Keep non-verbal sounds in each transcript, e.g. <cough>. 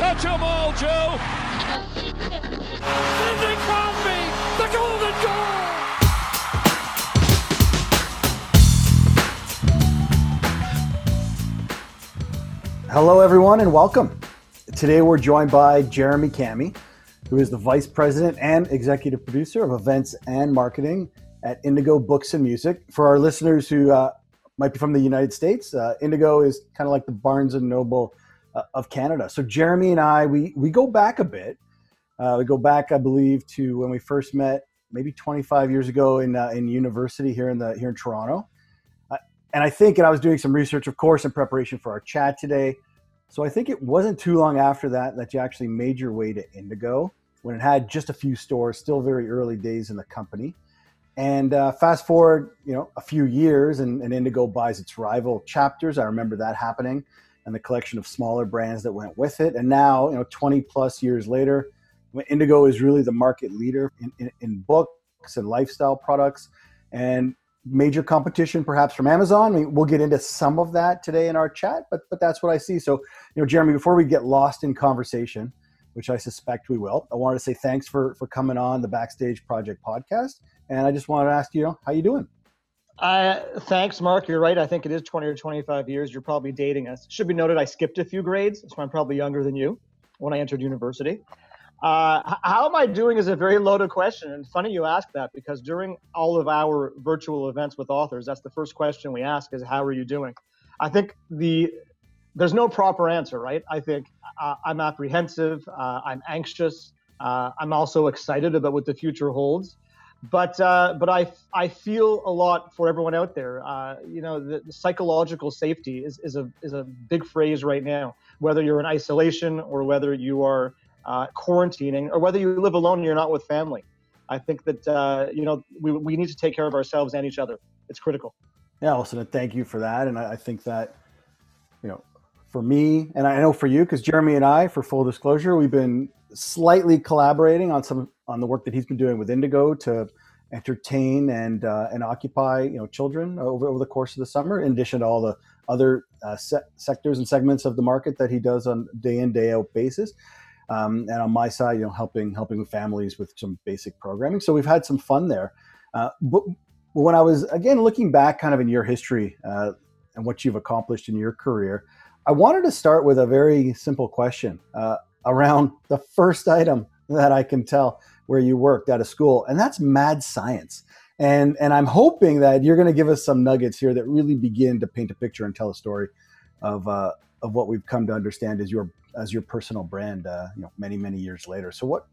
touch them all, Joe. Sidney Crosby, the golden goal. Hello, everyone, and welcome. Today we're joined by Jeremy Cammy, who is the Vice President and Executive Producer of Events and Marketing at Indigo Books and Music. For our listeners who uh, might be from the United States, uh, Indigo is kind of like the Barnes and Noble uh, of Canada. So Jeremy and I, we we go back a bit. Uh, we go back, I believe, to when we first met, maybe 25 years ago in uh, in university here in the here in Toronto. Uh, and I think, and I was doing some research, of course, in preparation for our chat today. So I think it wasn't too long after that that you actually made your way to Indigo when it had just a few stores, still very early days in the company. And uh, fast forward, you know, a few years, and, and Indigo buys its rival Chapters. I remember that happening and the collection of smaller brands that went with it. And now, you know, 20 plus years later, Indigo is really the market leader in, in, in books and lifestyle products and major competition perhaps from Amazon. I mean, we'll get into some of that today in our chat, but but that's what I see. So, you know, Jeremy, before we get lost in conversation, which I suspect we will, I wanted to say thanks for for coming on the Backstage Project podcast, and I just wanted to ask you, know, how you doing? Thanks, Mark. You're right. I think it is 20 or 25 years. You're probably dating us. Should be noted, I skipped a few grades, so I'm probably younger than you when I entered university. Uh, how am I doing is a very loaded question. And funny you ask that because during all of our virtual events with authors, that's the first question we ask is, How are you doing? I think the there's no proper answer, right? I think uh, I'm apprehensive, uh, I'm anxious, uh, I'm also excited about what the future holds but uh, but I I feel a lot for everyone out there. Uh, you know, the, the, psychological safety is, is a is a big phrase right now. Whether you're in isolation or whether you are uh, quarantining or whether you live alone and you're not with family, I think that uh, you know we we need to take care of ourselves and each other. It's critical. Yeah, listen, thank you for that, and I, I think that you know for me and I know for you because Jeremy and I, for full disclosure, we've been slightly collaborating on some on the work that he's been doing with Indigo to entertain and uh, and occupy you know children over, over the course of the summer in addition to all the other uh, se- sectors and segments of the market that he does on day in day out basis. Um, and on my side you know helping helping families with some basic programming. So we've had some fun there. Uh, but when i was again looking back kind of in your history uh, and what you've accomplished in your career i wanted to start with a very simple question uh, around the first item that I can tell where you worked out of school, and that's mad science. And and I'm hoping that you're going to give us some nuggets here that really begin to paint a picture and tell a story of uh, of what we've come to understand as your as your personal brand, uh, you know, many many years later. So what?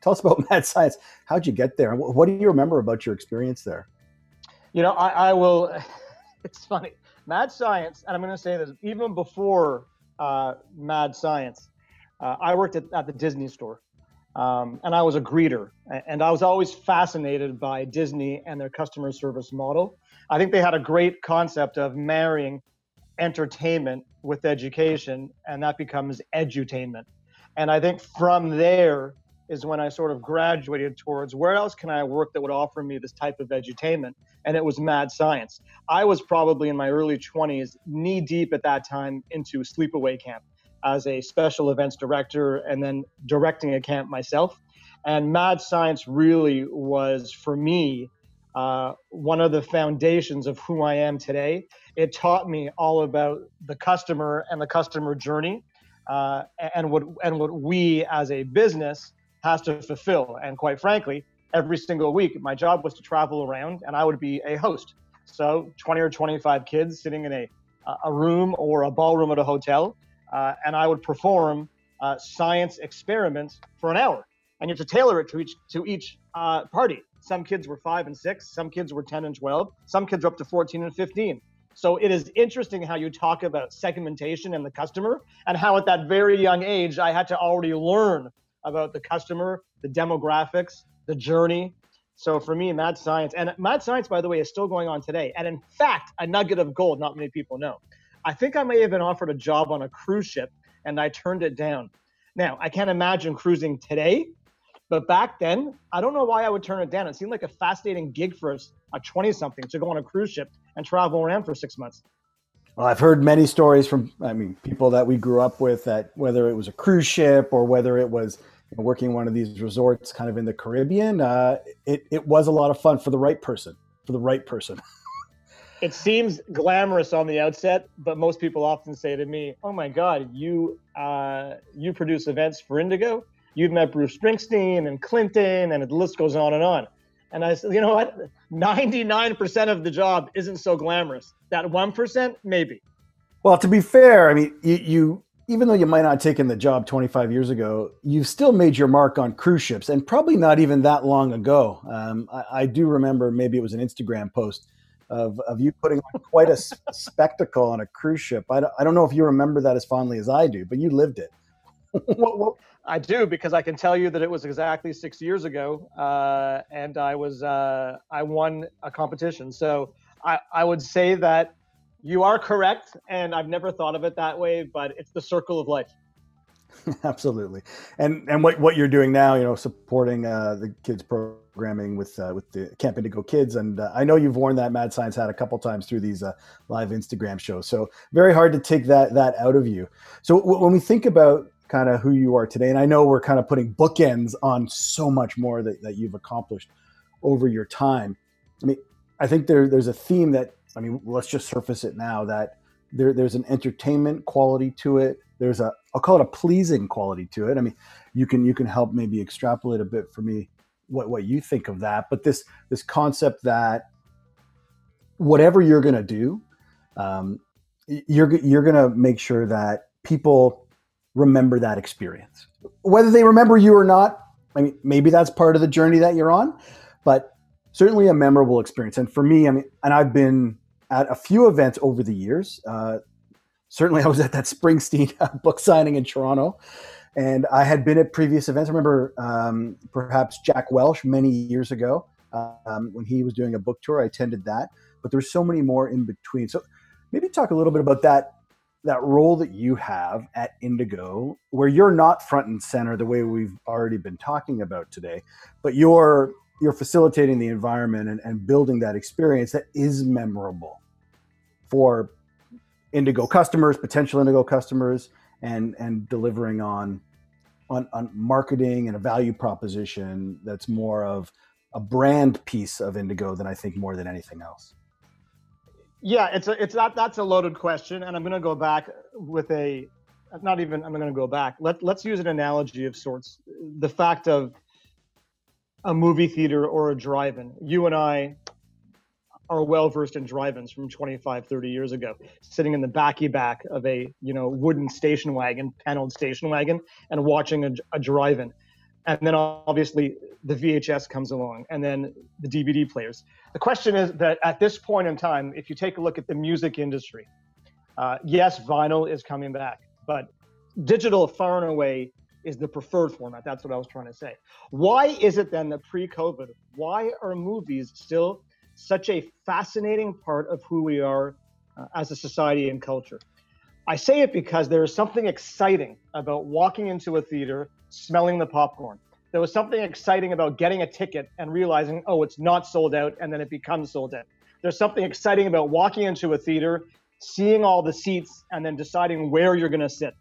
Tell us about <laughs> mad science. How'd you get there? What, what do you remember about your experience there? You know, I, I will. <laughs> It's funny. Mad science, and I'm going to say this even before uh, mad science. Uh, I worked at, at the Disney store um, and I was a greeter, and I was always fascinated by Disney and their customer service model. I think they had a great concept of marrying entertainment with education, and that becomes edutainment. And I think from there is when I sort of graduated towards where else can I work that would offer me this type of edutainment? And it was mad science. I was probably in my early 20s, knee deep at that time into sleepaway camp as a special events director and then directing a camp myself. And Mad Science really was, for me, uh, one of the foundations of who I am today. It taught me all about the customer and the customer journey, uh, and what and what we as a business has to fulfill. And quite frankly, every single week, my job was to travel around, and I would be a host. So 20 or 25 kids sitting in a a room or a ballroom at a hotel, uh, and I would perform uh, science experiments for an hour. And you have to tailor it to each to each uh, party. Some kids were five and six, some kids were 10 and 12, some kids were up to 14 and 15. So it is interesting how you talk about segmentation and the customer, and how at that very young age I had to already learn about the customer, the demographics, the journey. So for me, mad science, and mad science, by the way, is still going on today. And in fact, a nugget of gold not many people know. I think I may have been offered a job on a cruise ship and I turned it down. Now, I can't imagine cruising today, but back then, I don't know why I would turn it down. It seemed like a fascinating gig for a 20 something to go on a cruise ship and travel around for six months. Well, I've heard many stories from, I mean, people that we grew up with that whether it was a cruise ship or whether it was you know, working one of these resorts kind of in the Caribbean, uh, it, it was a lot of fun for the right person, for the right person. <laughs> it seems glamorous on the outset, but most people often say to me, "Oh my God, you uh, you produce events for Indigo. You've met Bruce Springsteen and Clinton, and the list goes on and on." And I said, "You know what? Ninety-nine percent of the job isn't so glamorous. That one percent, maybe." Well, to be fair, I mean, you, you even though you might not have taken the job 25 years ago, you've still made your mark on cruise ships, and probably not even that long ago. Um, I, I do remember maybe it was an Instagram post of, of you putting on quite a <laughs> spectacle on a cruise ship. I don't, I don't know if you remember that as fondly as I do, but you lived it. <laughs> what, what? I do because I can tell you that it was exactly six years ago, uh, and I was uh, I won a competition. So I, I would say that you are correct, and I've never thought of it that way, but it's the circle of life. <laughs> Absolutely, and and what what you're doing now, you know, supporting uh, the kids programming with uh, with the Camp Indigo kids, and uh, I know you've worn that Mad Science hat a couple times through these uh, live Instagram shows. So very hard to take that that out of you. So w- when we think about kind of who you are today, and I know we're kind of putting bookends on so much more that, that you've accomplished over your time. I mean, I think there there's a theme that I mean, let's just surface it now that there, there's an entertainment quality to it. There's a, I'll call it a pleasing quality to it. I mean, you can, you can help maybe extrapolate a bit for me what, what you think of that. But this, this concept that whatever you're going to do, um, you're, you're going to make sure that people remember that experience, whether they remember you or not. I mean, maybe that's part of the journey that you're on, but certainly a memorable experience. And for me, I mean, and I've been at a few events over the years. Uh, certainly, I was at that Springsteen <laughs> book signing in Toronto, and I had been at previous events. I remember um, perhaps Jack Welch many years ago um, when he was doing a book tour. I attended that, but there's so many more in between. So maybe talk a little bit about that that role that you have at Indigo, where you're not front and center the way we've already been talking about today, but you're you're facilitating the environment and, and building that experience that is memorable for Indigo customers, potential Indigo customers, and and delivering on on, on marketing and a value proposition that's more of a brand piece of Indigo than I think more than anything else. Yeah, it's a, it's that that's a loaded question, and I'm going to go back with a not even I'm going to go back. Let let's use an analogy of sorts. The fact of a movie theater or a drive-in. You and I are well versed in drive-ins from 25 30 years ago sitting in the backy back of a you know wooden station wagon paneled station wagon and watching a, a drive-in. And then obviously the vhs comes along and then the dvd players. The question is that at this point in time if you take a look at the music industry uh, yes vinyl is coming back but digital far and away is the preferred format. That's what i was trying to say. Why is it then that pre-covid why are movies still such a fascinating part of who we are uh, as a society and culture. I say it because there is something exciting about walking into a theater, smelling the popcorn. There was something exciting about getting a ticket and realizing, oh, it's not sold out, and then it becomes sold out. There's something exciting about walking into a theater, seeing all the seats, and then deciding where you're going to sit.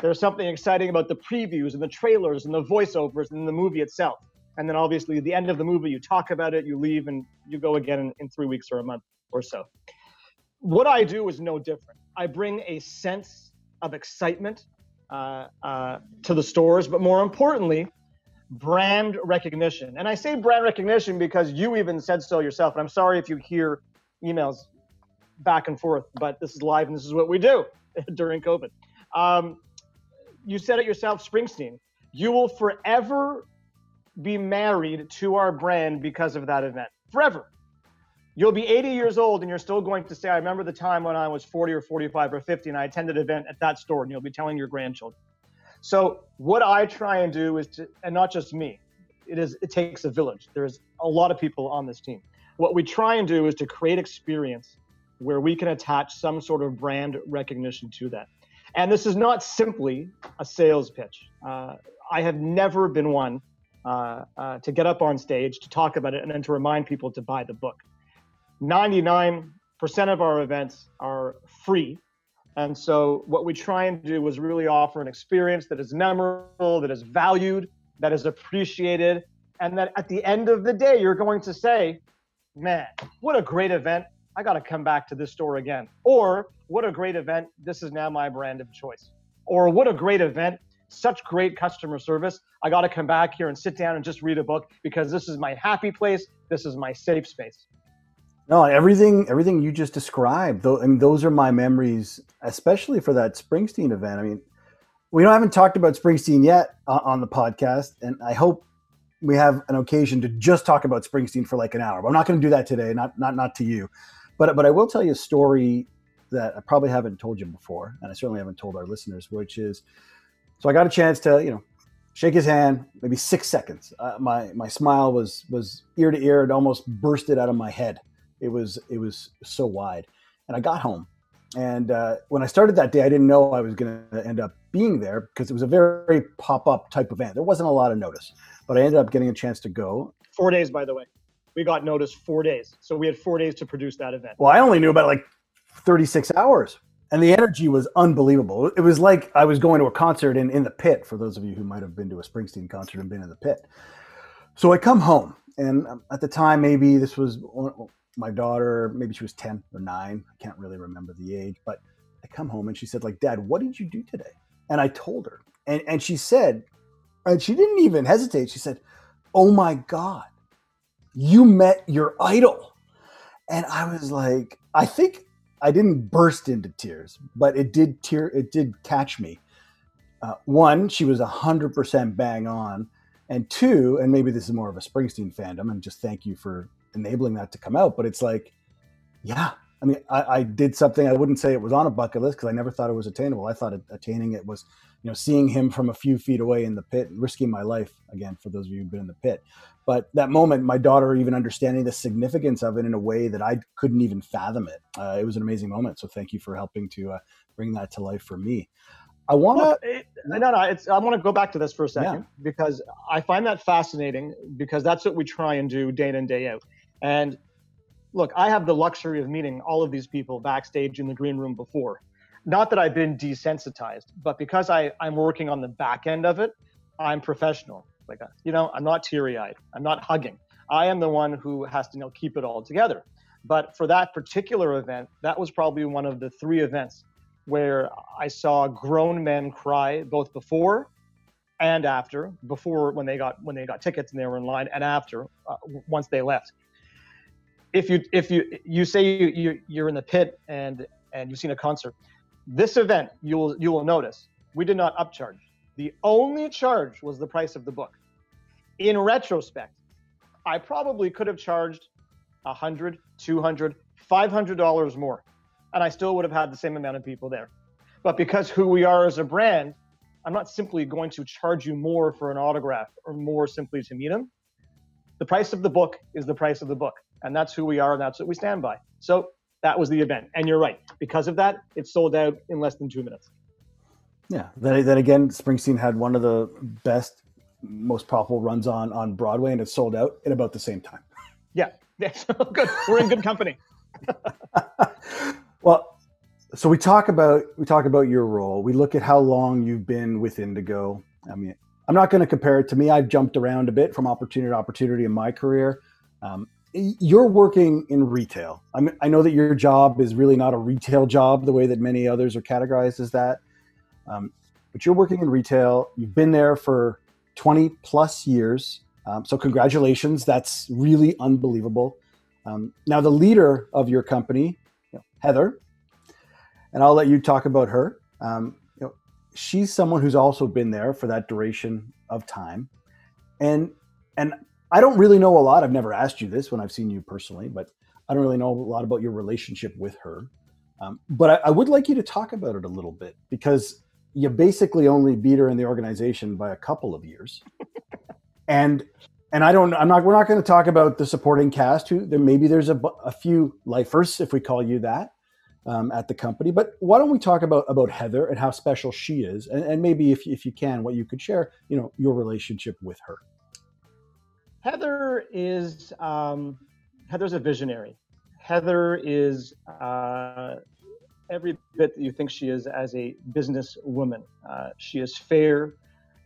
There's something exciting about the previews and the trailers and the voiceovers and the movie itself and then obviously the end of the movie you talk about it you leave and you go again in, in three weeks or a month or so. What i do is no different. I bring a sense of excitement uh, uh, to the stores but more importantly brand recognition. And i say brand recognition because you even said so yourself and i'm sorry if you hear emails back and forth but this is live and this is what we do <laughs> during covid. Um, you said it yourself springsteen you will forever be married to our brand because of that event forever. You'll be 80 years old and you're still going to say, I remember the time when I was 40 or 45 or 50 and I attended an event at that store, and you'll be telling your grandchildren. So, what I try and do is to, and not just me, it is it takes a village. There's a lot of people on this team. What we try and do is to create experience where we can attach some sort of brand recognition to that. And this is not simply a sales pitch. Uh, I have never been one uh, uh, to get up on stage to talk about it and then to remind people to buy the book. 99% of our events are free. And so what we try and do is really offer an experience that is memorable, that is valued, that is appreciated, and that at the end of the day, you're going to say, man, what a great event. I got to come back to this store again. Or what a great event. This is now my brand of choice. Or what a great event. Such great customer service. I got to come back here and sit down and just read a book because this is my happy place. This is my safe space. No, everything everything you just described, though, and those are my memories, especially for that Springsteen event. I mean, we don't haven't talked about Springsteen yet uh, on the podcast, and I hope we have an occasion to just talk about Springsteen for like an hour. But I'm not going to do that today. Not not not to you, but but I will tell you a story that I probably haven't told you before, and I certainly haven't told our listeners, which is, so I got a chance to you know shake his hand, maybe six seconds. Uh, my my smile was was ear to ear. It almost bursted out of my head. It was it was so wide, and I got home, and uh, when I started that day, I didn't know I was going to end up being there because it was a very pop up type event. There wasn't a lot of notice but I ended up getting a chance to go. Four days, by the way. We got notice four days. So we had four days to produce that event. Well, I only knew about like 36 hours. And the energy was unbelievable. It was like I was going to a concert in, in the pit, for those of you who might have been to a Springsteen concert and been in the pit. So I come home, and um, at the time, maybe this was my daughter, maybe she was 10 or 9. I can't really remember the age, but I come home and she said, like, Dad, what did you do today? And I told her. And, and she said, and she didn't even hesitate. She said, Oh my God, you met your idol. And I was like, I think I didn't burst into tears, but it did tear, it did catch me. Uh, one, she was 100% bang on. And two, and maybe this is more of a Springsteen fandom, and just thank you for enabling that to come out. But it's like, yeah, I mean, I, I did something I wouldn't say it was on a bucket list because I never thought it was attainable. I thought attaining it was you know, seeing him from a few feet away in the pit, risking my life again for those of you who've been in the pit. But that moment, my daughter even understanding the significance of it in a way that I couldn't even fathom it. Uh, it was an amazing moment. So thank you for helping to uh, bring that to life for me. I want to. No, no, it's, I want to go back to this for a second yeah. because I find that fascinating because that's what we try and do day in and day out. And look, I have the luxury of meeting all of these people backstage in the green room before not that I've been desensitized, but because I, I'm working on the back end of it, I'm professional. Like, uh, you know, I'm not teary eyed. I'm not hugging. I am the one who has to you know, keep it all together. But for that particular event, that was probably one of the three events where I saw grown men cry both before and after. Before when they got when they got tickets and they were in line, and after uh, once they left. If you if you you say you, you you're in the pit and and you've seen a concert, this event, you will you will notice we did not upcharge. The only charge was the price of the book. In retrospect, I probably could have charged 100, 200, 500 dollars more, and I still would have had the same amount of people there. But because who we are as a brand, I'm not simply going to charge you more for an autograph or more simply to meet him. The price of the book is the price of the book, and that's who we are, and that's what we stand by. So that was the event. And you're right. Because of that, it sold out in less than two minutes. Yeah. Then, then again, Springsteen had one of the best, most profitable runs on on Broadway, and it sold out in about the same time. <laughs> Yeah. Yeah. good. We're in good company. <laughs> well, so we talk about we talk about your role. We look at how long you've been with Indigo. I mean, I'm not going to compare it to me. I've jumped around a bit from opportunity to opportunity in my career. Um, you're working in retail. I mean, I know that your job is really not a retail job the way that many others are categorized as that. Um, but you're working in retail. You've been there for 20 plus years. Um, so congratulations. That's really unbelievable. Um, now the leader of your company, you know, Heather, and I'll let you talk about her. Um, you know, she's someone who's also been there for that duration of time, and and I don't really know a lot. I've never asked you this when I've seen you personally, but I don't really know a lot about your relationship with her. Um, but I, I, would like you to talk about it a little bit because you basically only beat her in the organization by a couple of years. <laughs> and and I don't I'm not we're not going to talk about the supporting cast who there maybe there's a, a few lifers if we call you that um, at the company. But why don't we talk about about Heather and how special she is, and, and maybe if if you can, what you could share, you know, your relationship with her. Heather is um, Heather's a visionary. Heather is uh, every bit that you think she is as a business woman. Uh, she is fair.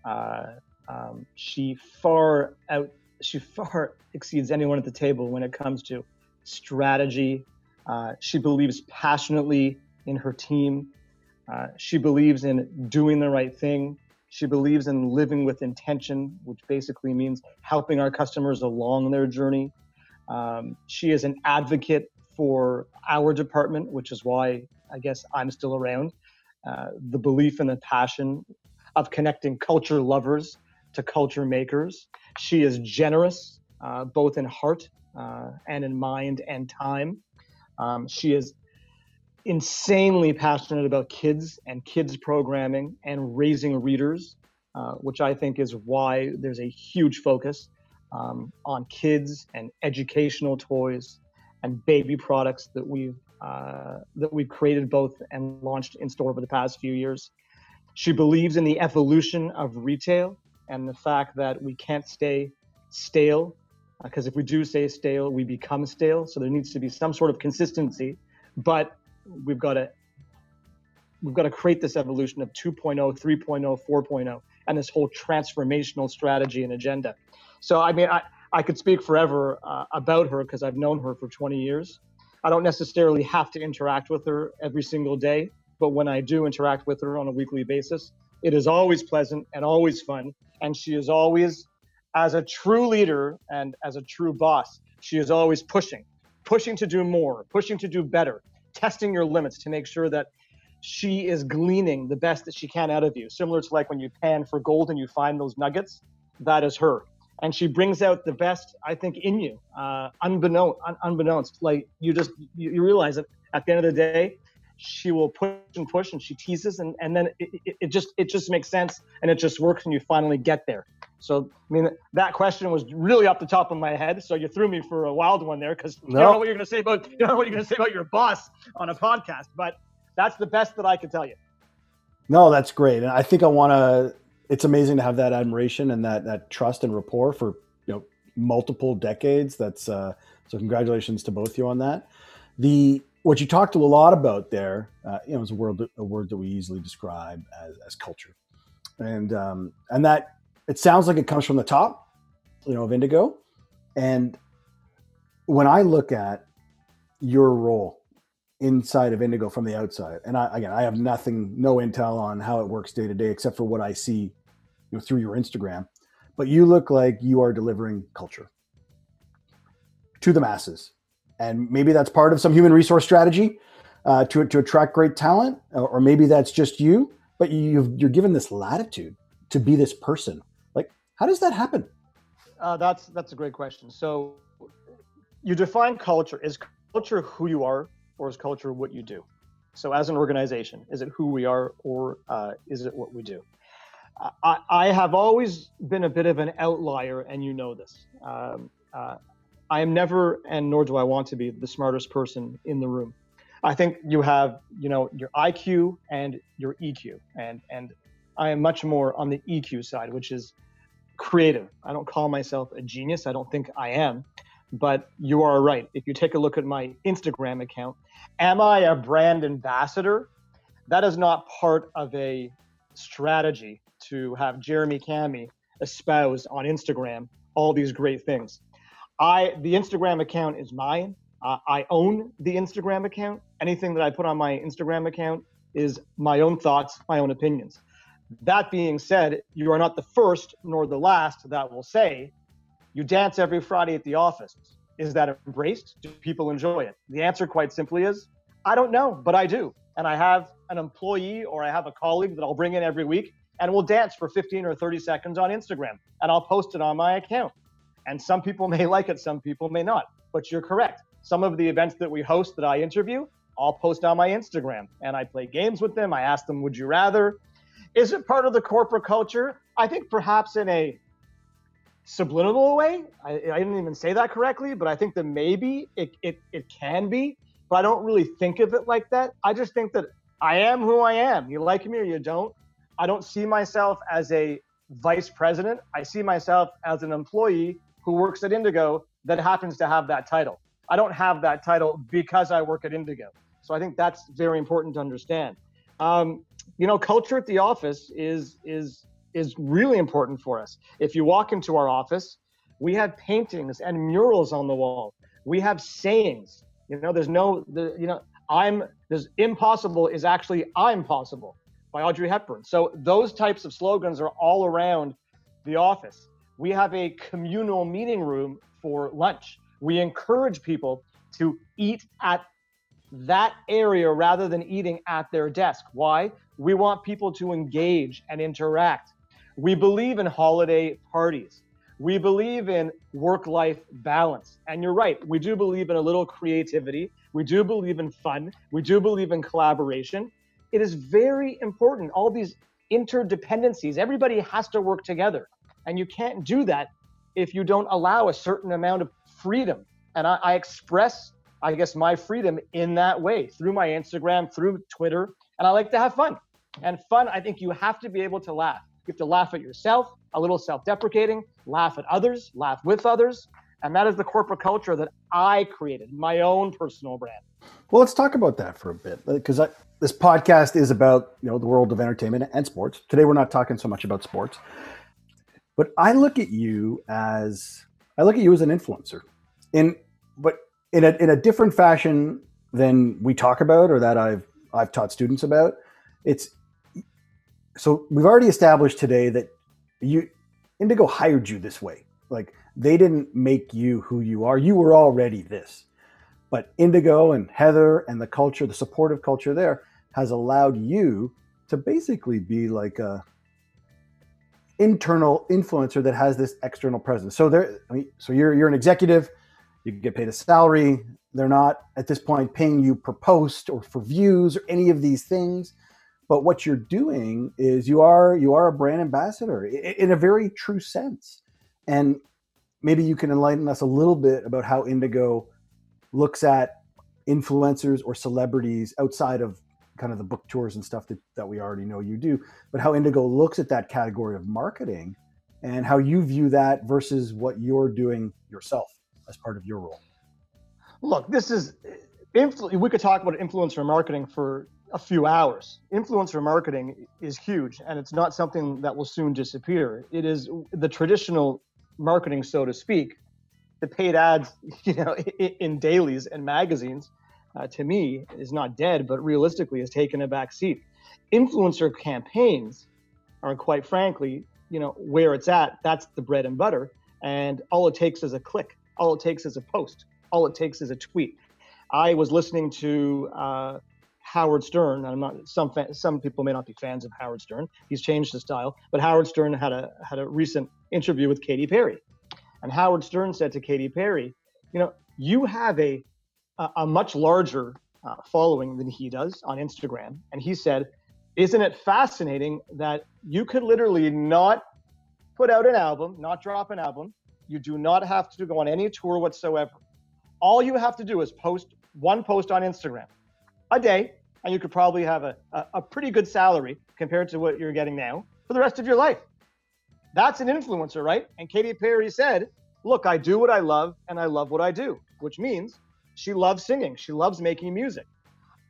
Uh, um, she far out. She far exceeds anyone at the table when it comes to strategy. Uh, she believes passionately in her team. Uh, she believes in doing the right thing. She believes in living with intention, which basically means helping our customers along their journey. Um, she is an advocate for our department, which is why I guess I'm still around. Uh, the belief and the passion of connecting culture lovers to culture makers. She is generous, uh, both in heart uh, and in mind and time. Um, she is insanely passionate about kids and kids programming and raising readers, uh, which I think is why there's a huge focus um, on kids and educational toys and baby products that we've uh, that we've created both and launched in store over the past few years. She believes in the evolution of retail and the fact that we can't stay stale because uh, if we do stay stale, we become stale. So there needs to be some sort of consistency, but we've got to we've got to create this evolution of 2.0, 3.0, 4.0, and this whole transformational strategy and agenda. So I mean, I I could speak forever uh, about her because I've known her for 20 years. I don't necessarily have to interact with her every single day, but when I do interact with her on a weekly basis, it is always pleasant and always fun. And she is always, as a true leader and as a true boss, she is always pushing, pushing to do more, pushing to do better, testing your limits to make sure that she is gleaning the best that she can out of you. Similar to like when you pan for gold and you find those nuggets, that is her and she brings out the best I think in you, uh, unbeknownst, un- unbeknownst. Like you just you, you, realize that at the end of the day, she will push and push, and she teases, and and then it, it, it, just it just makes sense, and it just works, and you finally get there. So I mean that question was really off the top of my head, so you threw me for a wild one there because no. you don't know what you're going to say about you don't know what you're going to say about your boss on a podcast, but that's the best that I can tell you. No, that's great, and I think I want to it's amazing to have that admiration and that that trust and rapport for you know multiple decades. That's uh, so congratulations to both you on that. The what you talked a lot about there, uh, you know, is a word a word that we easily describe as, as culture, and um, and that it sounds like it comes from the top, you know, of Indigo, and when I look at your role inside of Indigo from the outside. And I, again, I have nothing, no intel on how it works day to day, except for what I see you know, through your Instagram. But you look like you are delivering culture to the masses, and maybe that's part of some human resource strategy uh, to to attract great talent, or maybe that's just you. But you you're given this latitude to be this person. Like, how does that happen? Uh, that's that's a great question. So, you define culture. Is culture who you are or is culture what you do? So, as an organization, is it who we are or uh, is it what we do? I, I, have always been a bit of an outlier, and you know this. Um, uh, I am never, and nor do I want to be, the smartest person in the room. I think you have, you know, your IQ and your EQ, and and I am much more on the EQ side, which is creative. I don't call myself a genius. I don't think I am, but you are right. If you take a look at my Instagram account, am I a brand ambassador? That is not part of a strategy to have Jeremy Cammy espouse on Instagram all these great things. I the Instagram account is mine. Uh, I own the Instagram account. Anything that I put on my Instagram account is my own thoughts, my own opinions. That being said, you are not the first nor the last that will say you dance every Friday at the office. Is that embraced? Do people enjoy it? The answer, quite simply, is I don't know, but I do. And I have an employee or I have a colleague that I'll bring in every week and we'll dance for 15 or 30 seconds on Instagram and I'll post it on my account. And some people <laughs> may like it, some people may not. But you're correct. Some of the events that we host that I interview, I'll post on my Instagram and I play games with them. I ask them, would you rather? Is it part of the corporate culture? I think perhaps in a subliminal way. I, I, didn't even say that correctly, but I think that maybe it, it, it can be, but I don't really think of it like that. I just think that I am who I am. You like me or you don't. I don't see myself as a vice president. I see myself as an employee who works at Indigo that happens to have that title. I don't have that title because I work at Indigo. So I think that's very important to understand. Um, you know, culture at the office is is is really important for us. If you walk into our office, we have paintings and murals on the wall. We have sayings. You know, there's no, the, you know, I'm, there's impossible is actually I'm possible by Audrey Hepburn. So those types of slogans are all around the office. We have a communal meeting room for lunch. We encourage people to eat at that area rather than eating at their desk. Why? We want people to engage and interact. We believe in holiday parties. We believe in work life balance. And you're right, we do believe in a little creativity. We do believe in fun. We do believe in collaboration. It is very important. All these interdependencies, everybody has to work together. And you can't do that if you don't allow a certain amount of freedom. And I, I express, I guess, my freedom in that way through my Instagram, through Twitter. And I like to have fun. And fun, I think you have to be able to laugh. You have to laugh at yourself, a little self deprecating, laugh at others, laugh with others. And that is the corporate culture that I created, my own personal brand. Well, let's talk about that for a bit because this podcast is about you know the world of entertainment and sports. Today, we're not talking so much about sports, but I look at you as I look at you as an influencer, in but in a in a different fashion than we talk about or that I've I've taught students about. It's so we've already established today that you Indigo hired you this way. Like they didn't make you who you are. You were already this. But Indigo and Heather and the culture, the supportive culture there, has allowed you to basically be like a internal influencer that has this external presence. So there, I mean, so you're you're an executive, you get paid a salary. They're not at this point paying you per post or for views or any of these things but what you're doing is you are you are a brand ambassador in a very true sense and maybe you can enlighten us a little bit about how indigo looks at influencers or celebrities outside of kind of the book tours and stuff that, that we already know you do but how indigo looks at that category of marketing and how you view that versus what you're doing yourself as part of your role look this is we could talk about influencer marketing for a few hours. Influencer marketing is huge and it's not something that will soon disappear. It is the traditional marketing, so to speak. The paid ads, <laughs> you know, in dailies and magazines, uh, to me, is not dead, but realistically has taken a back seat. Influencer campaigns are quite frankly, you know, where it's at. That's the bread and butter. And all it takes is a click. All it takes is a post. All it takes is a tweet. I was listening to uh, Howard Stern. I'm not some some people may not be fans of Howard Stern. He's changed his style, but Howard Stern had a had a recent interview with Katy Perry, and Howard Stern said to Katy Perry, "You know, you have a a, much larger uh, following than he does on Instagram," and he said, "Isn't it fascinating that you could literally not put out an album, not drop an album, you do not have to go on any tour whatsoever. All you have to do is post one post on Instagram." a day, and you could probably have a, a, a pretty good salary compared to what you're getting now for the rest of your life. That's an influencer, right? And Katy Perry said, Look, I do what I love and I love what I do, which means she loves singing. She loves making music.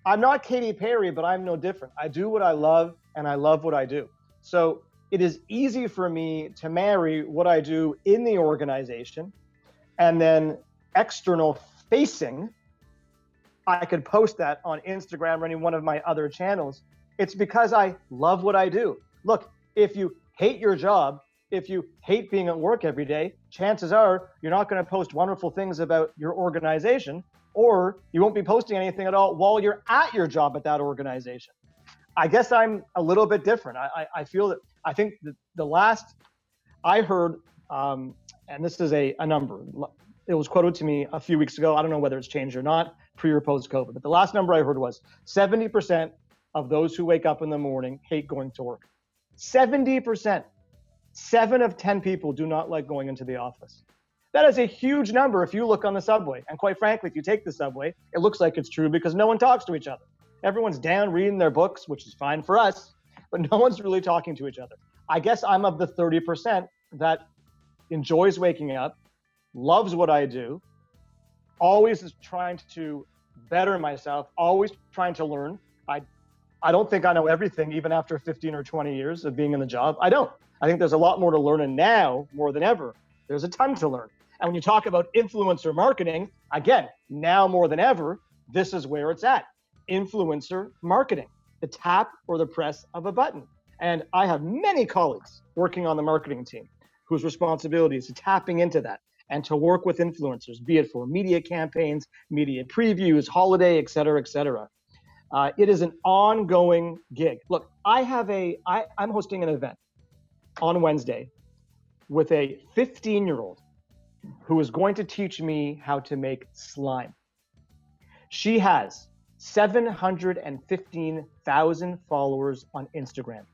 I'm not Katy Perry, but I'm no different. I do what I love and I love what I do. So it is easy for me to marry what I do in the organization and then external facing I could post that on Instagram or any one of my other channels. It's because I love what I do. Look, if you hate your job, if you hate being at work every day, chances are you're not going to post wonderful things about your organization, or you won't be posting anything at all while you're at your job at that organization. I guess I'm a little bit different. I, I, I feel that I think the, the last I heard, um, and this is a, a number, it was quoted to me a few weeks ago. I don't know whether it's changed or not pre or post COVID. But the last number I heard was 70% of those who wake up in the morning hate going to work. 70%. Seven of 10 people do not like going into the office. That is a huge number if you look on the subway. And quite frankly, if you take the subway, it looks like it's true because no one talks to each other. Everyone's down reading their books, which is fine for us, but no <laughs> one's really talking to each other. I guess I'm of the 30% that enjoys waking up, loves what I do, always is trying to better myself, always trying to learn. I, I don't think I know everything, even after 15 or 20 years of being in the job. I don't. I think there's a lot more to learn, and now more than ever, there's a ton to learn. And when you talk about influencer marketing, again, now more than ever, this is where it's at. Influencer marketing, the tap or the press of a button. And I have many colleagues working on the marketing team whose responsibility is tapping into that and to work with influencers, be it for media campaigns, media previews, holiday, et cetera, et cetera. Uh, it is an ongoing gig. Look, I have a, I, I'm hosting an event on Wednesday with a 15 year old who is going to teach me how to make slime. She has 715,000 followers on Instagram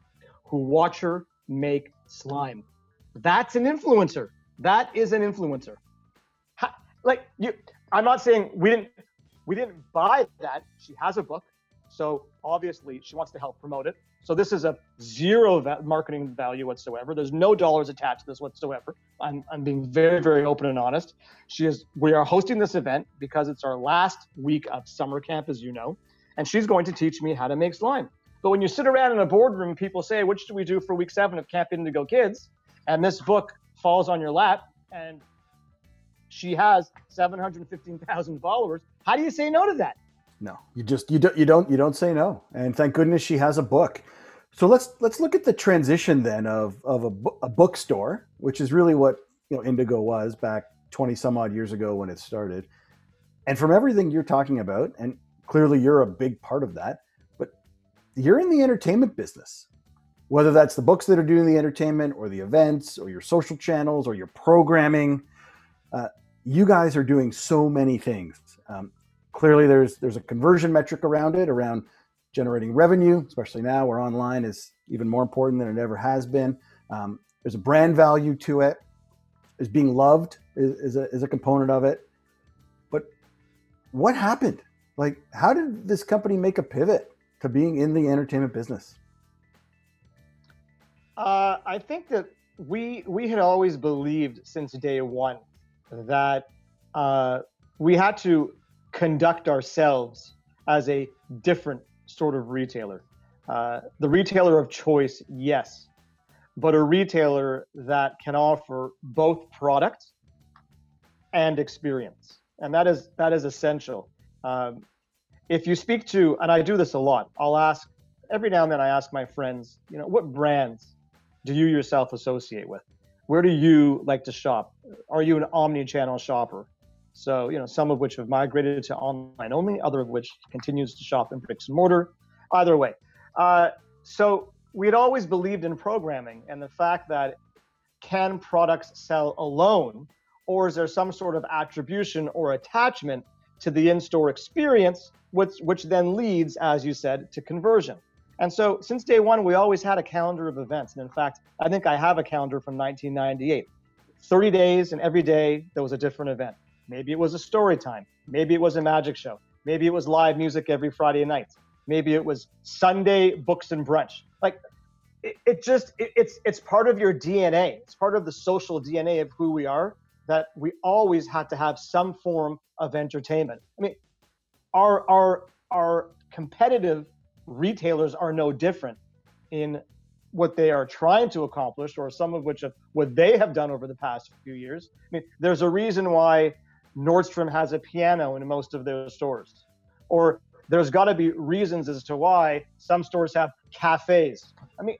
who watch her make slime. That's an influencer. That is an influencer. like you, I'm not saying we didn't we didn't buy that. She has a book, so obviously she wants to help promote it. So this is a zero va- marketing value whatsoever. There's no dollars attached to this whatsoever. I'm, I'm being very, very open and honest. She is. We are hosting this event because it's our last week of summer camp, as you know, and she's going to teach me how to make slime. But when you sit around in a boardroom people say, "What should we do for week seven of Camp Indigo Kids?" and this book falls on your lap and she has 715,000 followers, how do you say no to that? No, you just you don't you don't you don't say no. And thank goodness she has a book. So let's let's look at the transition then of of a, a bookstore, which is really what you know Indigo was back 20 some odd years ago when it started. And from everything you're talking about, and clearly you're a big part of that, but you're in the entertainment business whether that's the books that are doing the entertainment or the events or your social channels or your programming uh, you guys are doing so many things um, clearly there's there's a conversion metric around it around generating revenue especially now where online is even more important than it ever has been. Um, there's a brand value to it. Is being loved is, is, a, is a component of it. But what happened? Like how did this company make a pivot to being in the entertainment business? Uh, I think that we we had always believed since day one that uh, we had to conduct ourselves as a different sort of retailer. Uh, the retailer of choice, yes, but a retailer that can offer both product and experience, and that is that is essential. Um, if you speak to, and I do this a lot, I'll ask every now and then. I ask my friends, you know, what brands do you yourself associate with? Where do you like to shop? Are you an omni-channel shopper? So, you know, some of which have migrated to online only, other of which continues to shop in bricks and mortar. Either way. Uh, so we had always believed in programming and the fact that can products sell alone, or is there some sort of attribution or attachment to the in-store experience, which which then leads, as you said, to conversion. And so since day one, we always had a calendar of events. And in fact, I think I have a calendar from 1998. 30 days, and every day there was a different event. Maybe it was a story time. Maybe it was a magic show. Maybe it was live music every Friday night. Maybe it was Sunday books and brunch. Like it, it just it, it's it's part of your DNA. It's part of the social DNA of who we are that we always had to have some form of entertainment. I mean, our our our competitive retailers are no different in what they are trying to accomplish, or some of which of what they have done over the past few years. I mean, there's a reason why Nordstrom has a piano in most of their stores, or there's got to be reasons as to why some stores have cafes. I mean,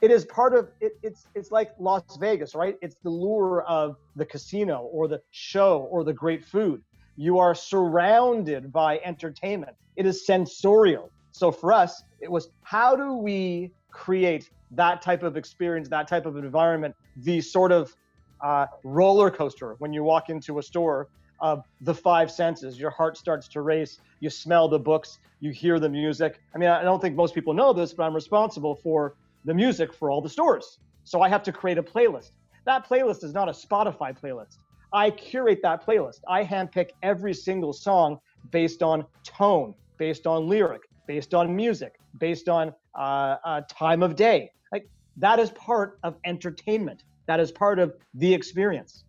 it is part of it, it's it's like Las Vegas, right? It's the lure of the casino or the show or the great food. You are surrounded by entertainment. It is sensorial. So for us, it was how do we create that type of experience, that type of environment, the sort of uh, roller coaster when you walk into a store of the five senses. Your heart starts to race. You smell the books. You hear the music. I mean, I don't think most people know this, but I'm responsible for the music for all the stores. So I have to create a playlist. That playlist is not a Spotify playlist. I curate that playlist. I handpick every single song based on tone, based on lyric, based on music, based on uh, uh, time of day. Like that is part of entertainment. That is part of the experience.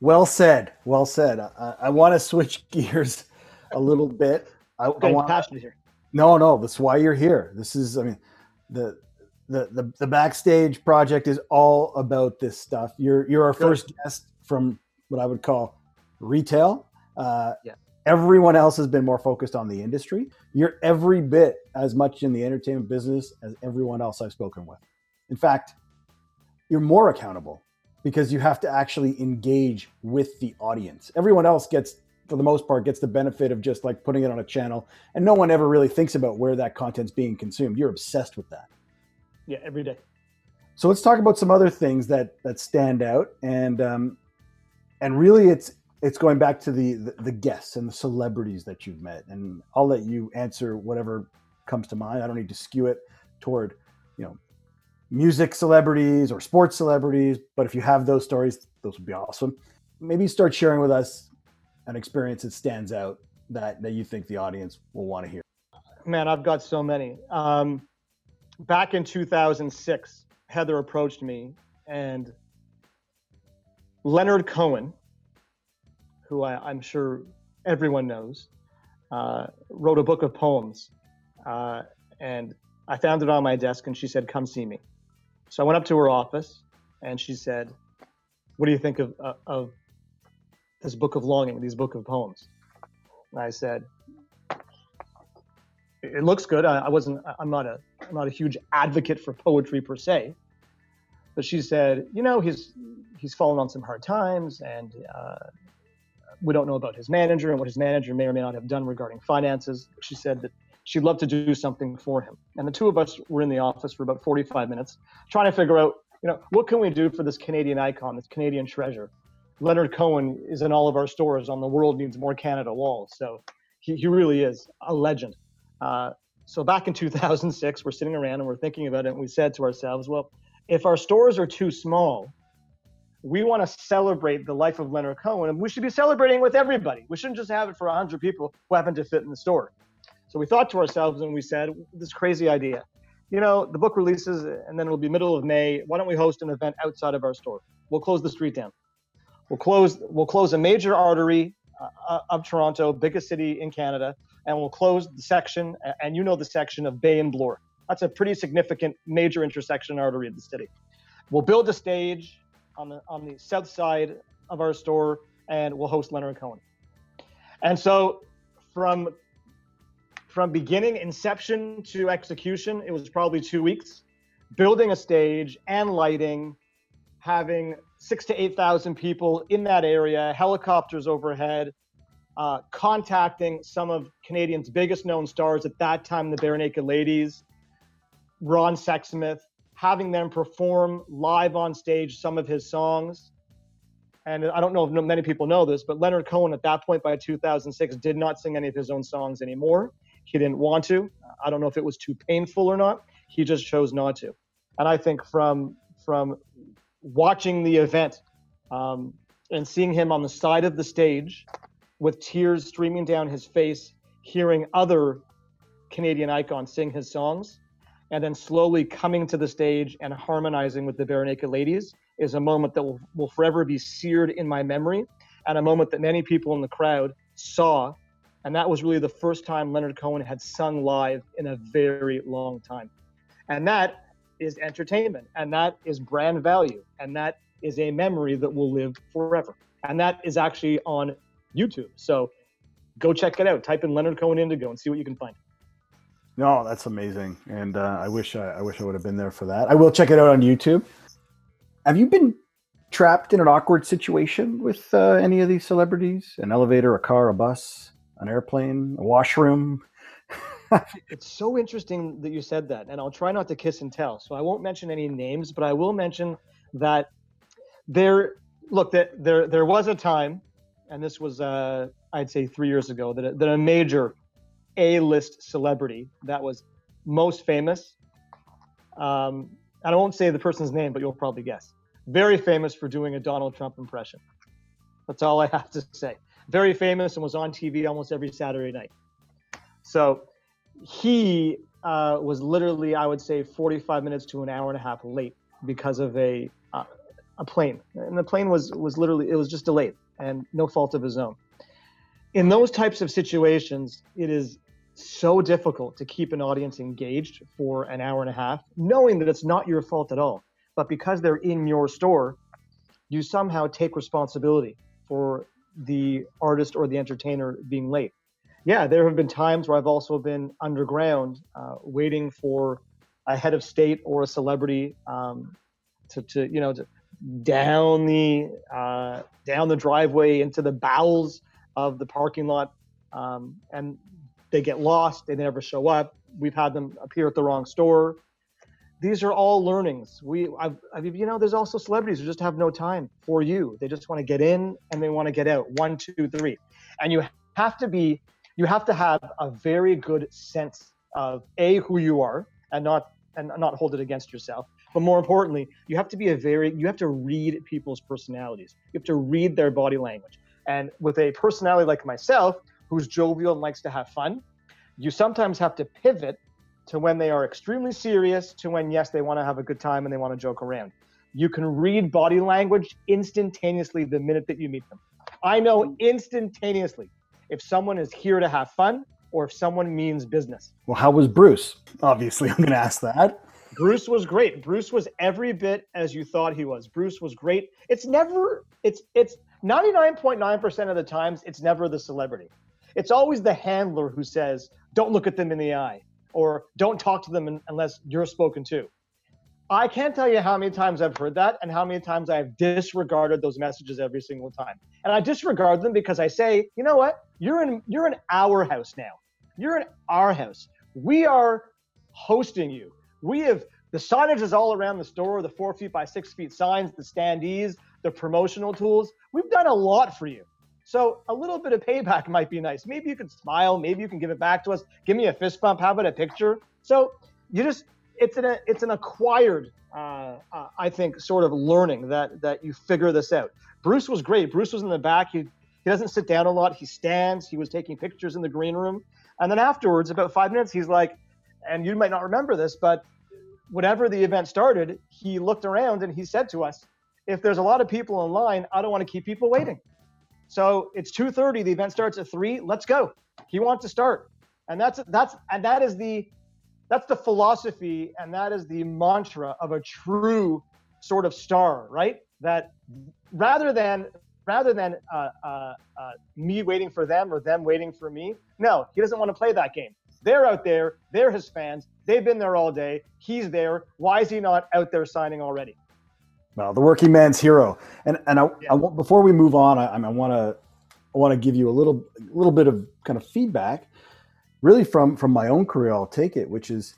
Well said. Well said. I, I want to switch <laughs> gears a little bit. I, I want passionate here. No, no, that's why you're here. This is, I mean, the the the, the backstage project is all about this stuff. You're you're our Good. first guest from what I would call retail. Uh, yeah. Everyone else has been more focused on the industry. You're every bit as much in the entertainment business as everyone else I've spoken with. In fact, you're more accountable because you have to actually engage with the audience. Everyone else gets, for the most part, gets the benefit of just like putting it on a channel, and no one ever really thinks about where that content's being consumed. You're obsessed with that. Yeah, every day. So let's talk about some other things that that stand out, and um, and really, it's it's going back to the, the, the guests and the celebrities that you've met and i'll let you answer whatever comes to mind i don't need to skew it toward you know music celebrities or sports celebrities but if you have those stories those would be awesome maybe start sharing with us an experience that stands out that that you think the audience will want to hear man i've got so many um, back in 2006 heather approached me and leonard cohen who I, am sure everyone knows, uh, wrote a book of poems. Uh, and I found it on my desk, and she said, Come see me. So I went up to her office, and she said, What do you think of, uh, of this book of longing, these book of poems? And I said, it looks good. I, I wasn't. I'm not a. I'm not a huge advocate for poetry per se, but she said, you know, he's he's fallen on some hard times, and uh, we don't know about his manager and what his manager may or may not have done regarding finances. She said that she'd love to do something for him. And the two of us were in the office for about 45 minutes trying to figure out, you know, what can we do for this Canadian icon, this Canadian treasure? Leonard Cohen is in all of our stores on the World Needs More Canada wall. So he, he really is a legend. Uh, so back in 2006, we're sitting around and we're thinking about it. And we said to ourselves, well, if our stores are too small, we want to celebrate the life of Leonard Cohen, and we should be celebrating with everybody. We shouldn't just have it for 100 people who happen to fit in the store. So we thought to ourselves and we said, this crazy idea. You know, the book releases and then it'll be middle of May. Why don't we host an event outside of our store? We'll close the street down. We'll close we'll close a major artery uh, uh of Toronto, biggest city in Canada, and we'll close the section and you know the section of Bay and Bloor. That's a pretty significant major intersection artery of the city. We'll build a stage on the on the south side of our store, and we'll host Leonard Cohen. And so, from from beginning inception to execution, it was probably two weeks. Building a stage and lighting, having six to eight thousand people in that area, helicopters overhead, uh, contacting some of Canadians' biggest known stars at that time, the Barenaked Ladies, Ron Sexsmith, having them perform live on stage some of his songs. And I don't know if many people know this, but Leonard Cohen at that point by 2006 did not sing any of his own songs anymore. He didn't want to. I don't know if it was too painful or not. He just chose not to. And I think from from watching the event um, and seeing him on the side of the stage with tears streaming down his face, hearing other Canadian icons sing his songs, and then slowly coming to the stage and harmonizing with the Barenaked Ladies is a moment that will, will forever be seared in my memory and a moment that many people in the crowd saw. And that was really the first time Leonard Cohen had sung live in a very long time. And that is entertainment, and that is brand value, and that is a memory that will live forever. And that is actually on YouTube. So go check it out. Type in Leonard Cohen Indigo and see what you can find. No, that's amazing, and uh, I wish I, I wish I would have been there for that. I will check it out on YouTube. Have you been trapped in an awkward situation with uh, any of these celebrities? An elevator, a car, a bus, an airplane, a washroom? <laughs> it's so interesting that you said that, and I'll try not to kiss and tell. So I won't mention any names, but I will mention that there. Look, that there there was a time, and this was uh, I'd say three years ago, that that a major a-list celebrity that was most famous. Um, and I won't say the person's name, but you'll probably guess. Very famous for doing a Donald Trump impression. That's all I have to say. Very famous and was on TV almost every Saturday night. So he uh, was literally, I would say, 45 minutes to an hour and a half late because of a uh, a plane, and the plane was was literally it was just delayed. and no fault of his own. In those types of situations, it is so difficult to keep an audience engaged for an hour and a half, knowing that it's not your fault at all. But because they're in your store, you somehow take responsibility for the artist or the entertainer being late. Yeah, there have been times where I've also been underground uh, waiting for a head of state or a celebrity um, to, to, you know, to, down the uh, down the driveway into the bowels of the parking lot, um, and they get lost. They never show up. We've had them appear at the wrong store. These are all learnings. We, I've, I've, you know, there's also celebrities who just have no time for you. They just want to get in and they want to get out. One, two, three, and you have to be, you have to have a very good sense of a who you are and not and not hold it against yourself but more importantly, you have to be a very, you have to read people's personalities. You have to read their body language. And with a personality like myself, who's jovial and likes to have fun, you sometimes have to pivot to when they are extremely serious to when, yes, they want to have a good time and they want to joke around. You can read body language instantaneously the minute that you meet them. I know instantaneously if someone is here to have fun or if someone means business. Well, how was Bruce? Obviously, <laughs> I'm going to ask that. Bruce was great. Bruce was every bit as you thought he was. Bruce was great. It's never it's it's 99.9% of the times it's never the celebrity. It's always the handler who says, "Don't look at them in the eye," or "Don't talk to them unless you're spoken to." I can't tell you how many times I've heard that and how many times I've disregarded those messages every single time. And I disregard them because I say, "You know what? You're in you're in our house now. You're in our house. We are hosting you we have the signage is all around the store, the four feet by six feet signs, the standees, the promotional tools. We've done a lot for you. So a little bit of payback <laughs> might be nice. Maybe you can smile. Maybe you can give it back to us. Give me a fist bump. How about a picture? So you just it's an it's an acquired uh, uh, I think sort of learning that that you figure this out. Bruce was great. Bruce was in the back. He he doesn't sit down a lot. He stands. He was taking pictures in the green room, and then afterwards, about five minutes, he's like, and you might not remember this, but whenever the event started, he looked around and he said to us, if there's a lot of people in line, I don't want to keep people waiting. So it's 2:30. The event starts at three. Let's go. He wants to start, and that's that's and that is the that's the philosophy and that is the mantra of a true sort of star, right? That rather than rather than uh, uh, uh, me waiting for them or them waiting for me, no, he doesn't want to play that game. They're out there. They're his fans. They've been there all day. He's there. Why is he not out there signing already? Well, the working man's hero. And and I, yeah. I before we move on, I, I want to I want to give you a little little bit of kind of feedback, really from from my own career. I'll take it, which is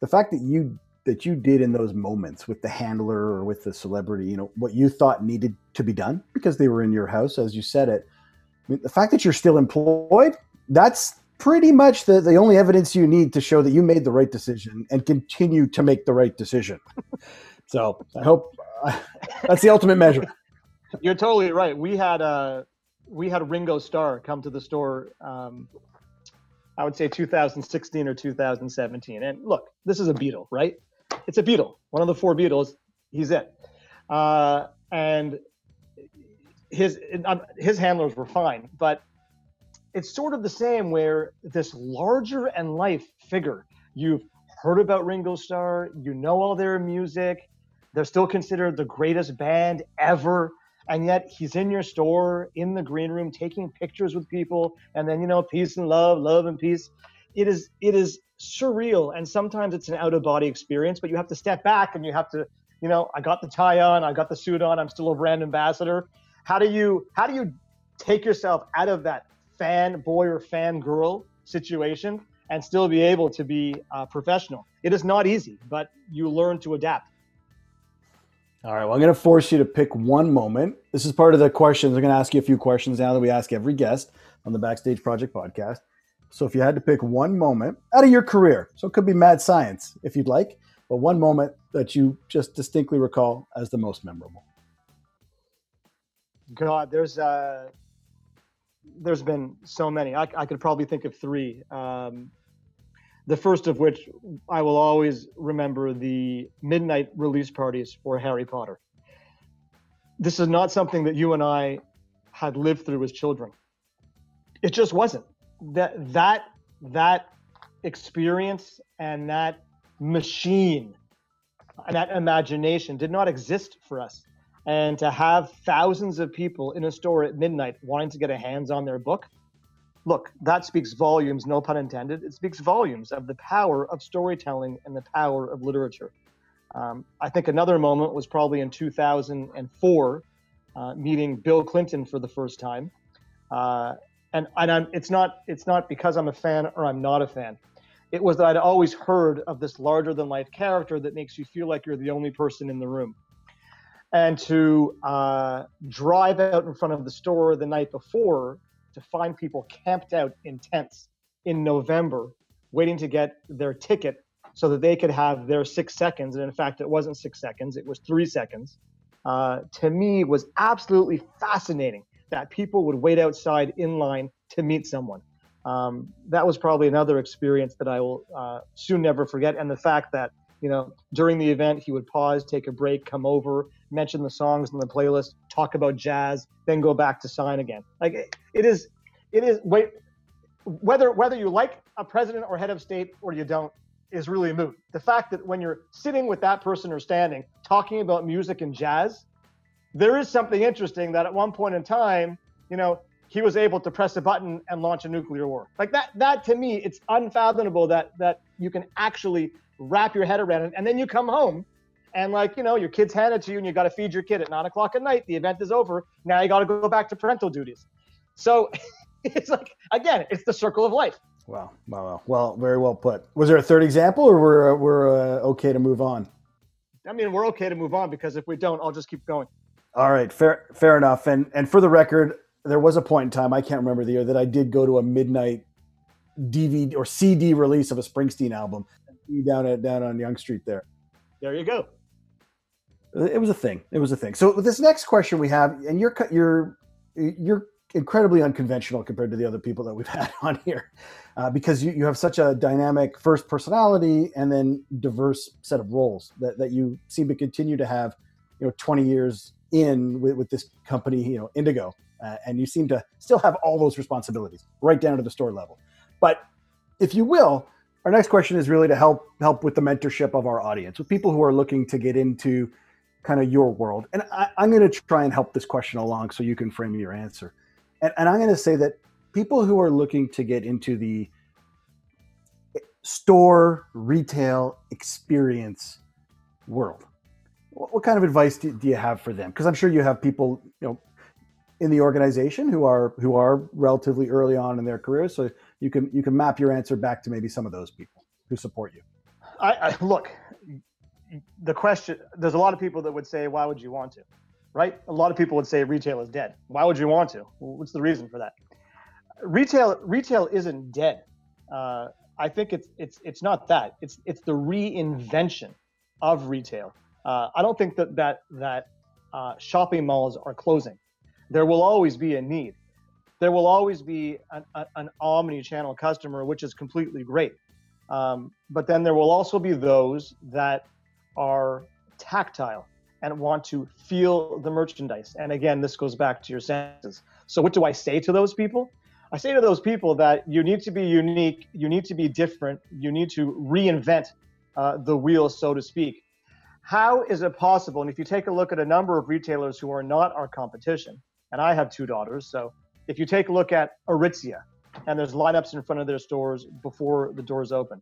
the fact that you that you did in those moments with the handler or with the celebrity. You know what you thought needed to be done because they were in your house, as you said it. I mean, the fact that you're still employed, that's pretty much the, the only evidence you need to show that you made the right decision and continue to make the right decision. <laughs> so I hope uh, <laughs> that's the ultimate measure. You're totally right. We had uh, we had Ringo Starr come to the store. Um, I would say 2016 or 2017. And look, this is a Beatle, right? It's a Beatle, one of the four Beatles. He's it. Uh, and his his handlers were fine, but it's sort of the same where this larger and life figure, you've heard about Ringo Starr, you know all their music, they're still considered the greatest band ever. And yet he's in your store in the green room taking pictures with people and then you know peace and love, love and peace. It is it is surreal and sometimes it's an out of body experience, but you have to step back and you have to, you know, I got the tie on, I got the suit on, I'm still a brand ambassador. How do you how do you take yourself out of that fan boy or fan girl situation and still be able to be uh, professional. It is not easy, but you learn to adapt. All right. Well, I'm going to force you to pick one moment. This is part of the questions. I'm going to ask you a few questions now that we ask every guest on the Backstage Project podcast. So, if you had to pick one moment out of your career, so it could be mad science if you'd like, but one moment that you just distinctly recall as the most memorable. God, there's uh, there's been so many. I, I could probably think of three. Um, the first of which I will always remember the midnight release parties for Harry Potter. This is not something that you and I had lived through as children. It just wasn't. That that that experience and that machine and that imagination did not exist for us. And to have thousands of people in a store at midnight wanting to get a hands on their book, look, that speaks volumes, no pun intended. It speaks volumes of the power of storytelling and the power of literature. Um, I think another moment was probably in 2004, uh, meeting Bill Clinton for the first time. Uh, and and I'm, it's not it's not because I'm a fan or I'm not a fan. It was that I'd always heard of this larger than life character that makes you feel like you're the only person in the room. And to uh, drive out in front of the store the night before to find people camped out in tents in November, waiting to get their ticket so that they could have their six seconds. And in fact, it wasn't six seconds, it was three seconds. Uh, to me, was absolutely fascinating that people would wait outside in line to meet someone. Um, that was probably another experience that I will uh, soon never forget. And the fact that, you know, during the event, he would pause, take a break, come over, mention the songs in the playlist, talk about jazz, then go back to sign again. Like it, is, it is, wait, whether, whether you like a president or head of state or you don't, is really moot. The fact that when you're sitting with that person or standing talking about music and jazz, there is something interesting that at one point in time, you know, he was able to press a button and launch a nuclear war. Like that, that to me, it's unfathomable that that you can actually wrap your head around it. And then you come home and like, you know, your kid's handed to you and you got to feed your kid at nine o'clock at night. The event is over. Now you got to go back to parental duties. So <laughs> it's like, again, it's the circle of life. Wow. Wow. wow. Well, very well put. Was there a third example or we're, we're uh, okay to move on? I mean, we're okay to move on because if we don't, I'll just keep going. All right, fair fair enough. And and for the record, there was a point in time I can't remember the year that I did go to a midnight DVD or CD release of a Springsteen album down at down on Yonge Street there. There you go. It was a thing. It was a thing. So this next question we have, and you're you're you're incredibly unconventional compared to the other people that we've <laughs> had on here, uh, because you, you have such a dynamic first personality and then diverse set of roles that, that you seem to continue to have, you know, 20 years in with, with this company, you know, Indigo, uh, and you seem to still have all those responsibilities right down to the store level. But if you will, our next question is really to help help with the mentorship of our audience, with people who are looking to get into kind of your world. And I, am going to try and help this question along so you can frame your answer. And, and I'm going to say that people who are looking to get into the store retail experience world what kind of advice do, do you have for them? Because I'm sure you have people, you know, in the organization who are who are relatively early on in their careers. So you can you can map your answer back to maybe some of those people who support you. I, I look. The question: There's a lot of people that would say, "Why would you want to?" Right? A lot of people would say retail is dead. Why would you want to? What's the reason for that? Retail retail isn't dead. Uh, I think it's it's it's not that. It's it's the reinvention of retail uh, I don't think that that that uh, shopping malls are closing. There will always be a need. There will always be an, an omni-channel customer, which is completely great. Um, but then there will also be those that are tactile and want to feel the merchandise. And again, this goes back to your senses. So, what do I say to those people? I say to those people that you need to be unique, you need to be different, you need to reinvent uh, the wheel, so to speak how is it possible? And if you take a look at a number of retailers who are not our competition, and I have two daughters, so if you take a look at Aritzia, and there's lineups in front of their stores before the doors open.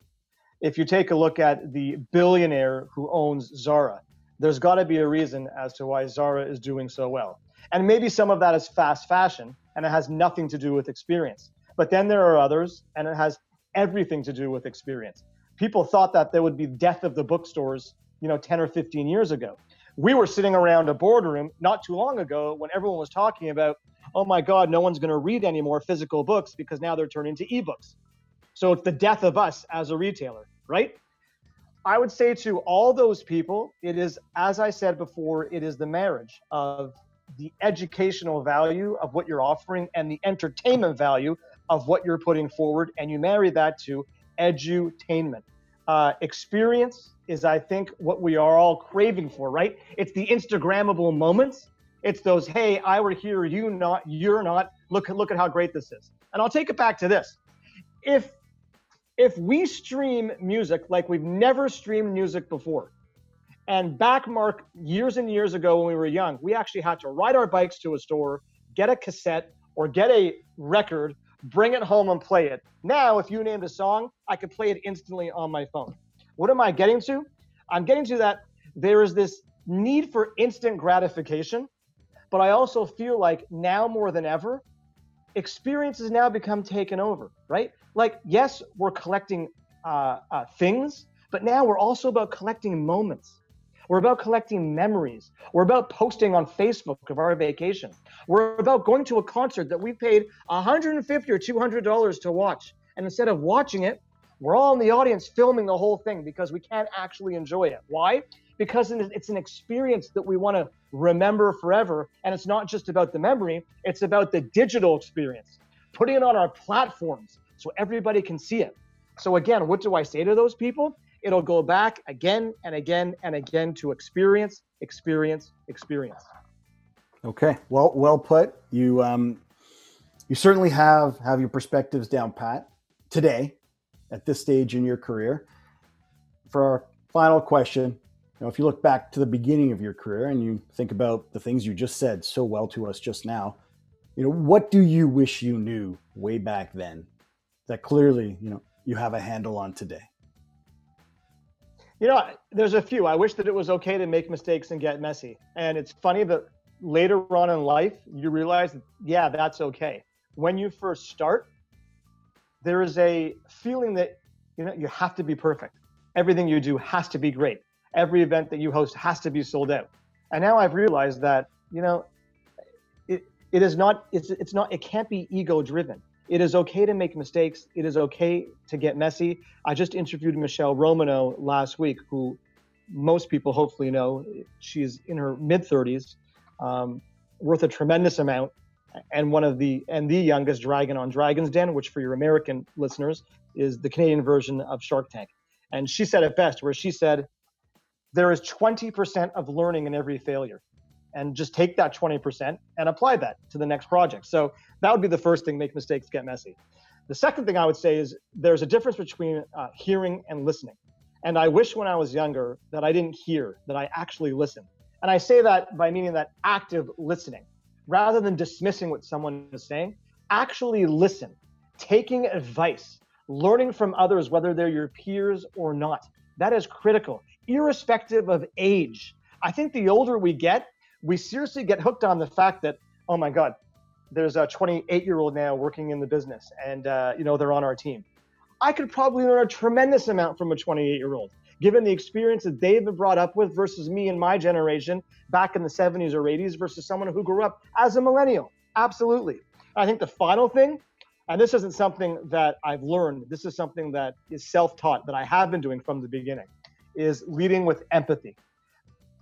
If you take a look at the billionaire who owns Zara, there's got to be a reason as to why Zara is doing so well. And maybe some of that is fast fashion and it has nothing to do with experience. But then there are others and it has everything to do with experience. People thought that there would be death of the bookstores you know 10 or 15 years ago we were sitting around a boardroom not too long ago when everyone was talking about oh my god no one's going to read any more physical books because now they're turning to ebooks so it's the death of us as a retailer right i would say to all those people it is as i said before it is the marriage of the educational value of what you're offering and the entertainment value of what you're putting forward and you marry that to edutainment uh, experience is, I think, what we are all craving for, right? It's the Instagrammable moments. It's those, hey, I were here, you not, you're not. Look, look at how great this is. And I'll take it back to this. If if we stream music like we've never streamed music before, and back mark years and years ago when we were young, we actually had to ride our bikes to a store, get a cassette or get a record, bring it home and play it. Now, if you named a song, I could play it instantly on my phone. What am I getting to? I'm getting to that there is this need for instant gratification, but I also feel like now more than ever, experience has now become taken over, right? Like, yes, we're collecting uh, uh, things, but now we're also about collecting moments. We're about collecting memories. We're about posting on Facebook of our vacation. We're about going to a concert that we paid 150 or 200 dollars to watch, and instead of watching it, we're all in the audience filming the whole thing because we can't actually enjoy it. Why? Because it's an experience that we want to remember forever, and it's not just about the memory; it's about the digital experience, putting it on our platforms so everybody can see it. So again, what do I say to those people? it'll go back again and again and again to experience, experience, experience. Okay, well, well put. You um, you certainly have have your perspectives down pat today, at this stage in your career. For our final question, know, if you look back to the beginning of your career and you think about the things you just said so well to us just now, you know, what do you wish you knew way back then that clearly, you know, you have a handle on today? You know, there's a few. I wish that it was okay to make mistakes and get messy. And it's funny that later on in life, you realize yeah, that's okay. When you first start, there is a feeling that, you know, you have to be perfect. Everything you do has to be great. Every event that you host has to be sold out. And now I've realized that, you know, it, it is not, it's, it's not, it can't be ego driven it is okay to make mistakes. It is okay to get messy. I just interviewed Michele Romanow last week, who most people hopefully know. She's in her mid 30s, um, worth a tremendous amount, and one of the and the youngest dragon on Dragon's Den, which for your American listeners is the Canadian version of Shark Tank. And she said it best, where she said, "There is 20% of learning in every failure." and just take that 20% and apply that to the next project. So that would be the first thing make mistakes, get messy. The second thing I would say is there's a difference between uh, hearing and listening. And I wish when I was younger that I didn't hear, that I actually listened. And I say that by meaning that active listening, rather than dismissing what someone is saying, actually listen, taking advice, learning from others, whether they're your peers or not. That is critical, irrespective of age. I think the older we get, we seriously get hooked on the fact that, oh my God, there's a 28 year old now working in the business and, uh, you know, they're on our team. I could probably learn a tremendous amount from a 28 year old, given the experience that they've been brought up with versus me and my generation back in the 70s or 80s versus someone who grew up as a millennial. Absolutely. I think the final thing, and this isn't something that I've learned, this is something that is self taught that I have been doing from the beginning, is leading with empathy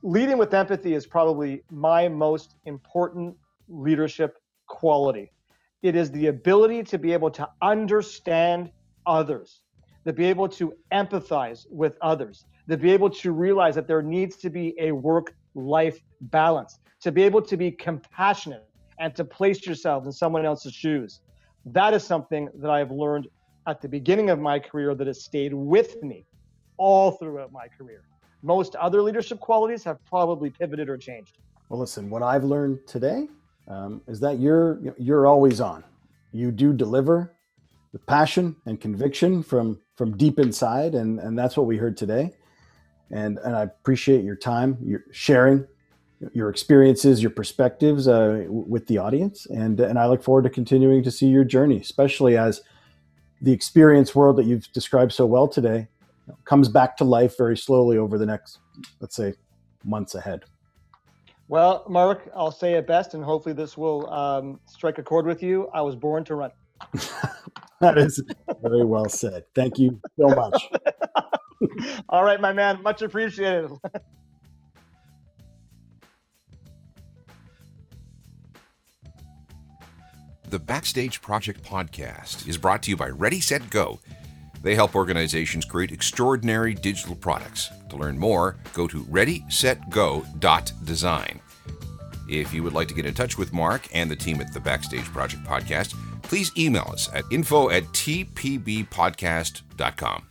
leading with empathy is probably my most important leadership quality. It is the ability to be able to understand others, to be able to empathize with others, to be able to realize that there needs to be a work life balance, to be able to be compassionate and to place yourself in someone else's shoes. That is something that I've learned at the beginning of my career that has stayed with me all throughout my career most other leadership qualities have probably pivoted or changed. Well, listen, what I've learned today um, is that you're you're always on. You do deliver with passion and conviction from from deep inside, and and that's what we heard today. And and I appreciate your time, your sharing your experiences, your perspectives uh, with the audience, and and I look forward to continuing to see your journey, especially as the experience world that you've described so well today know, comes back to life very slowly over the next, let's say, months ahead. Well, Mark, I'll say it best, and hopefully this will um, strike a chord with you. I was born to run. <laughs> that is very well said. Thank you so much. <laughs> All right, my man. Much appreciated. the Backstage Project podcast is brought to you by Ready Set Go they help organizations create extraordinary digital products. To learn more, go to readysetgo.design. If you would like to get in touch with Mark and the team at the Backstage Project podcast, please email us at info at tpbpodcast.com.